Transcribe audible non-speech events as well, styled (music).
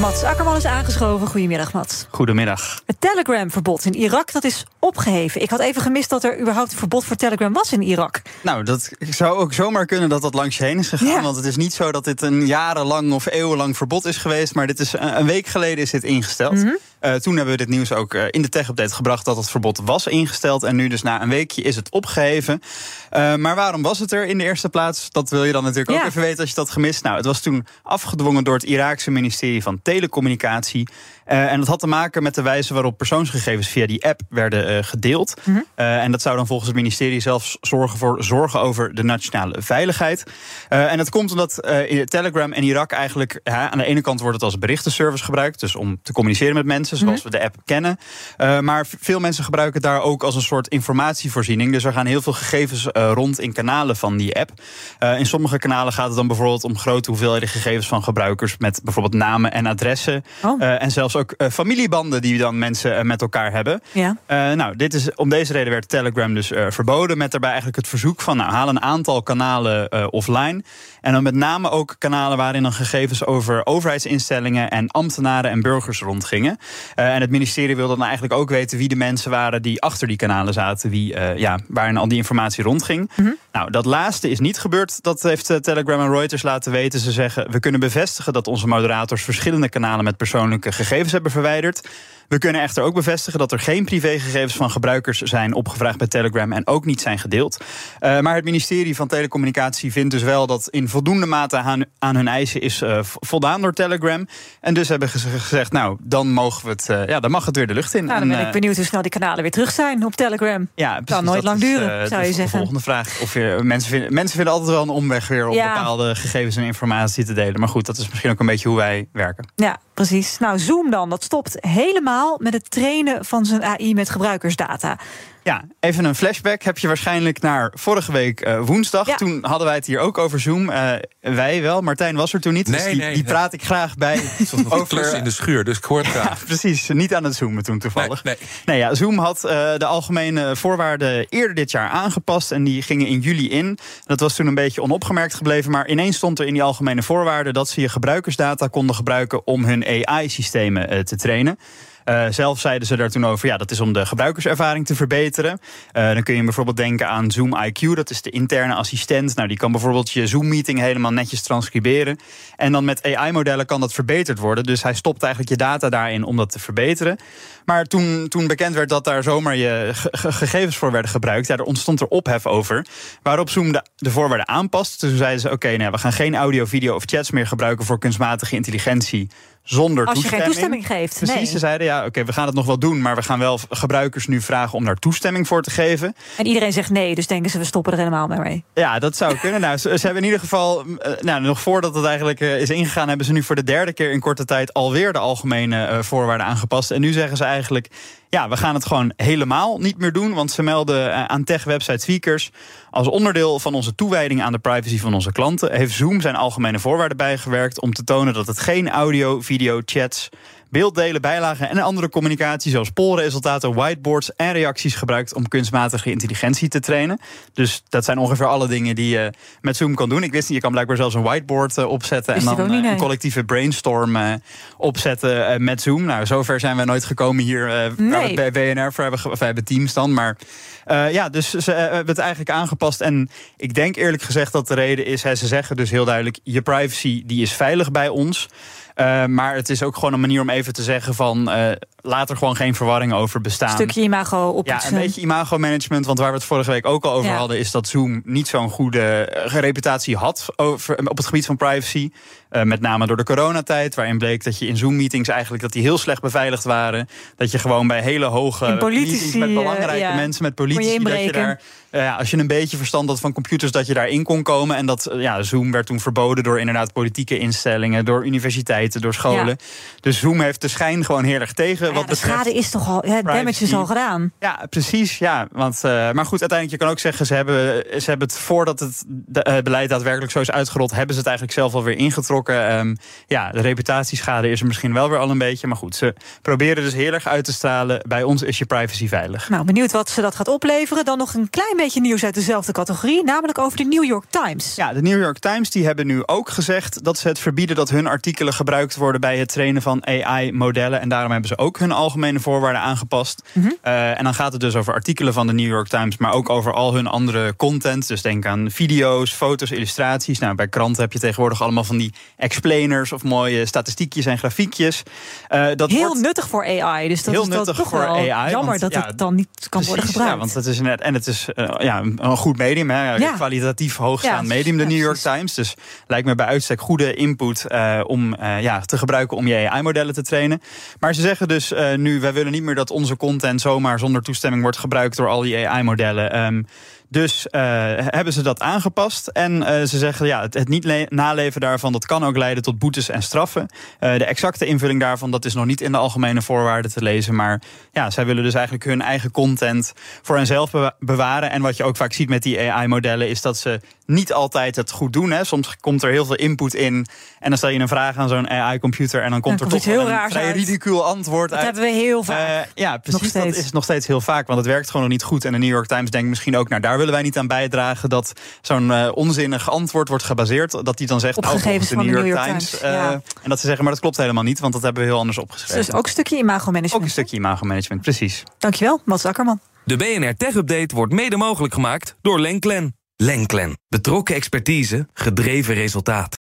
Mats Akkerman is aangeschoven. Goedemiddag, Mats. Goedemiddag. Het Telegram-verbod in Irak dat is opgeheven. Ik had even gemist dat er überhaupt een verbod voor Telegram was in Irak. Nou, dat zou ook zomaar kunnen dat dat langs je heen is gegaan. Want het is niet zo dat dit een jarenlang of eeuwenlang verbod is geweest. Maar dit is een week geleden is dit ingesteld. Mhm. Uh, toen hebben we dit nieuws ook uh, in de tech-update gebracht dat het verbod was ingesteld. En nu dus na een weekje is het opgeheven. Uh, maar waarom was het er in de eerste plaats? Dat wil je dan natuurlijk ook even weten als je dat gemist. Nou, het was toen afgedwongen door het Iraakse ministerie van Telecommunicatie. Uh, en dat had te maken met de wijze waarop persoonsgegevens via die app werden gedeeld. Mm -hmm. uh, en dat zou dan volgens het ministerie zelfs zorgen voor zorgen over de nationale veiligheid. en dat komt omdat Telegram en Irak eigenlijk aan de ene kant wordt het als berichtenservice gebruikt, dus om te communiceren met mensen zoals mm -hmm. we de app kennen. maar veel mensen gebruiken het daar ook als een soort informatievoorziening. Dus er gaan heel veel gegevens rond in kanalen van die app. in sommige kanalen gaat het dan bijvoorbeeld om grote hoeveelheden gegevens van gebruikers met bijvoorbeeld namen en adressen. Oh. en zelfs ook familiebanden die dan mensen met elkaar hebben. Ja. Nou, dit is, om deze reden werd Telegram dus verboden. Met daarbij eigenlijk het verzoek van nou, haal een aantal kanalen offline. En dan met name ook kanalen waarin dan gegevens over overheidsinstellingen en ambtenaren en burgers rondgingen. En het ministerie wilde dan eigenlijk ook weten wie de mensen waren die achter die kanalen zaten. Wie, ja, waarin al die informatie rondging. Mm -hmm. Nou, dat laatste is niet gebeurd. Dat heeft Telegram en Reuters laten weten. Ze zeggen, we kunnen bevestigen dat onze moderators verschillende kanalen met persoonlijke gegevens hebben verwijderd. We kunnen echter ook bevestigen dat er geen privégegevens van gebruikers zijn opgevraagd bij Telegram en ook niet zijn gedeeld. Uh, maar het ministerie van Telecommunicatie vindt dus wel dat in voldoende mate aan, aan hun eisen is uh, voldaan door Telegram. En dus hebben ze gezegd, nou, dan mogen we het, uh, ja, dan mag het weer de lucht in. Nou, dan ben ik benieuwd hoe snel die kanalen weer terug zijn op Telegram. Ja, precies, kan nooit lang is, duren, zou je de zeggen. volgende vraag. Of je, mensen, vinden, mensen vinden altijd wel een omweg weer om ja. bepaalde gegevens en informatie te delen. Maar goed, dat is misschien ook een beetje hoe wij werken. Ja, precies. Nou, Zoom dan, dat stopt helemaal met het trainen van zijn AI met gebruikersdata. Ja, even een flashback. Heb je waarschijnlijk naar vorige week uh, woensdag. Ja. Toen hadden wij het hier ook over Zoom. Uh, wij wel, Martijn was er toen niet. Nee, dus die, nee, die praat ik graag bij. (laughs) over in de schuur, dus ik hoor het graag. Ja, precies, niet aan het zoomen toen toevallig. Nee, nee. ja, Zoom had uh, de algemene voorwaarden eerder dit jaar aangepast. En die gingen in juli in. Dat was toen een beetje onopgemerkt gebleven. Maar ineens stond er in die algemene voorwaarden... dat ze je gebruikersdata konden gebruiken om hun AI-systemen te trainen. Uh, zelf zeiden ze daar toen over, ja, dat is om de gebruikerservaring te verbeteren. Uh, dan kun je bijvoorbeeld denken aan Zoom IQ, dat is de interne assistent. Nou, die kan bijvoorbeeld je Zoom-meeting helemaal netjes transcriberen. En dan met AI-modellen kan dat verbeterd worden. Dus hij stopt eigenlijk je data daarin om dat te verbeteren. Maar toen, toen bekend werd dat daar zomaar je gegevens voor werden gebruikt, ja, er ontstond er ophef over. Waarop Zoom de, de voorwaarden aanpast. Toen zeiden ze: oké, nou, we gaan geen audio, video of chats meer gebruiken voor kunstmatige intelligentie zonder Als je toestemming. geen toestemming geeft. Precies, nee. ze zeiden ja, oké, okay, we gaan het nog wel doen, maar we gaan wel gebruikers nu vragen om daar toestemming voor te geven. En iedereen zegt nee, dus denken ze we stoppen er helemaal mee. Ja, dat zou kunnen. nou, ze, ze, hebben in ieder geval, nou, nog voordat het eigenlijk uh, is ingegaan, hebben ze nu voor de derde keer in korte tijd alweer de algemene uh, voorwaarden aangepast. En nu zeggen ze eigenlijk, ja, we gaan het gewoon helemaal niet meer doen. Want ze melden uh, aan tech-website Tweakers. Als onderdeel van onze toewijding aan de privacy van onze klanten. heeft Zoom zijn algemene voorwaarden bijgewerkt. om te tonen dat het geen audio, video, chats beelddelen, bijlagen en andere communicatie, zoals polresultaten, whiteboards en reacties gebruikt om kunstmatige intelligentie te trainen. Dus dat zijn ongeveer alle dingen die je met Zoom kan doen. Ik wist niet, je kan blijkbaar zelfs een whiteboard uh, opzetten en dan niet, nee. een collectieve brainstorm uh, opzetten met Zoom. Nou, zover zijn we nooit gekomen hier nee. waar we bij BNR voor hebben, of hebben Teams dan. Maar ja, dus ze hebben het eigenlijk aangepast. En ik denk eerlijk gezegd dat de reden is, hè, ze zeggen dus heel duidelijk, je privacy die is veilig bij ons. Uh, maar het is ook gewoon een manier om even te zeggen van... Laat er gewoon geen verwarring over bestaan. Een stukje imago op Ja, een beetje imago-management. Want waar we het vorige week ook al over ja. hadden... is dat Zoom niet zo'n goede reputatie had over, op het gebied van privacy. Uh, met name door de coronatijd, waarin bleek dat je in Zoom-meetings... eigenlijk dat die heel slecht beveiligd waren. Dat je gewoon bij hele hoge politici, meetings met belangrijke ja. mensen... met politici, dat je daar... Als je een beetje verstand had van computers, dat je daarin kon komen. En dat ja, Zoom werd toen verboden door inderdaad politieke instellingen, door universiteiten, door scholen. Ja. Dus Zoom heeft de schijn gewoon heel erg tegen wat de betreft... schade is toch al, het damage is al gedaan. Ja, precies. Ja, want, uh, maar goed, uiteindelijk, je kan ook zeggen... ze hebben, ze hebben het voordat het de, uh, beleid daadwerkelijk zo is uitgerold... hebben ze het eigenlijk zelf alweer ingetrokken. Um, ja, de reputatieschade is er misschien wel weer al een beetje. Maar goed, ze proberen dus heel erg uit te stralen... bij ons is je privacy veilig. Nou, benieuwd wat ze dat gaat opleveren. Dan nog een klein beetje nieuws uit dezelfde categorie. Namelijk over de New York Times. Ja, de New York Times die hebben nu ook gezegd... dat ze het verbieden dat hun artikelen gebruikt worden... bij het trainen van AI-modellen. En daarom hebben ze ook hun algemene voorwaarden aangepast. Mm -hmm. uh, en dan gaat het dus over artikelen van de New York Times... maar ook over al hun andere content. Dus denk aan video's, foto's, illustraties. Nou, bij kranten heb je tegenwoordig allemaal van die explainers... of mooie statistiekjes en grafiekjes. Uh, dat heel wordt nuttig voor AI. Dus dat heel is nuttig toch voor wel AI. Jammer want, dat ja, het dan niet kan precies, worden gebruikt. Ja, want het is net, en het is uh, ja, een goed medium, hè, Ja. kwalitatief hoogstaand Ja, medium, de New York. Times. Dus lijkt me bij uitstek goede input om ja, te gebruiken om je AI-modellen te trainen. Maar ze zeggen dus uh, nu, wij willen niet meer dat onze content zomaar zonder toestemming wordt gebruikt door al die AI-modellen. Um, dus uh, hebben ze dat aangepast. En uh, ze zeggen ja, het, het niet naleven daarvan dat kan ook leiden tot boetes en straffen. Uh, de exacte invulling daarvan dat is nog niet in de algemene voorwaarden te lezen. Maar ja, zij willen dus eigenlijk hun eigen content voor henzelf be bewaren. En wat je ook vaak ziet met die AI-modellen is dat ze niet altijd het goed doen. Hè. Soms komt er heel veel input in. En dan stel je een vraag aan zo'n AI-computer. En dan komt Dan er komt toch heel een vrij uit. ridicuul antwoord Dat uit. hebben we heel vaak. Ja, precies. Dat is nog steeds heel vaak. Want het werkt gewoon nog niet goed. En de New York Times denkt misschien ook, nou daar willen wij niet aan bijdragen dat zo'n uh, onzinnig antwoord wordt gebaseerd. Dat die dan zegt, Op nou, gegevens de van New de York, New York Times. Times, uh, ja. En dat ze zeggen, maar dat klopt helemaal niet, want dat hebben we heel anders opgeschreven. Dus ook een stukje imago-management. Ook een stukje imago-management, precies. Dankjewel, Mats Akkerman. De BNR Tech Update wordt mede mogelijk gemaakt door Lenklen. Lenklen. Betrokken expertise, gedreven resultaat.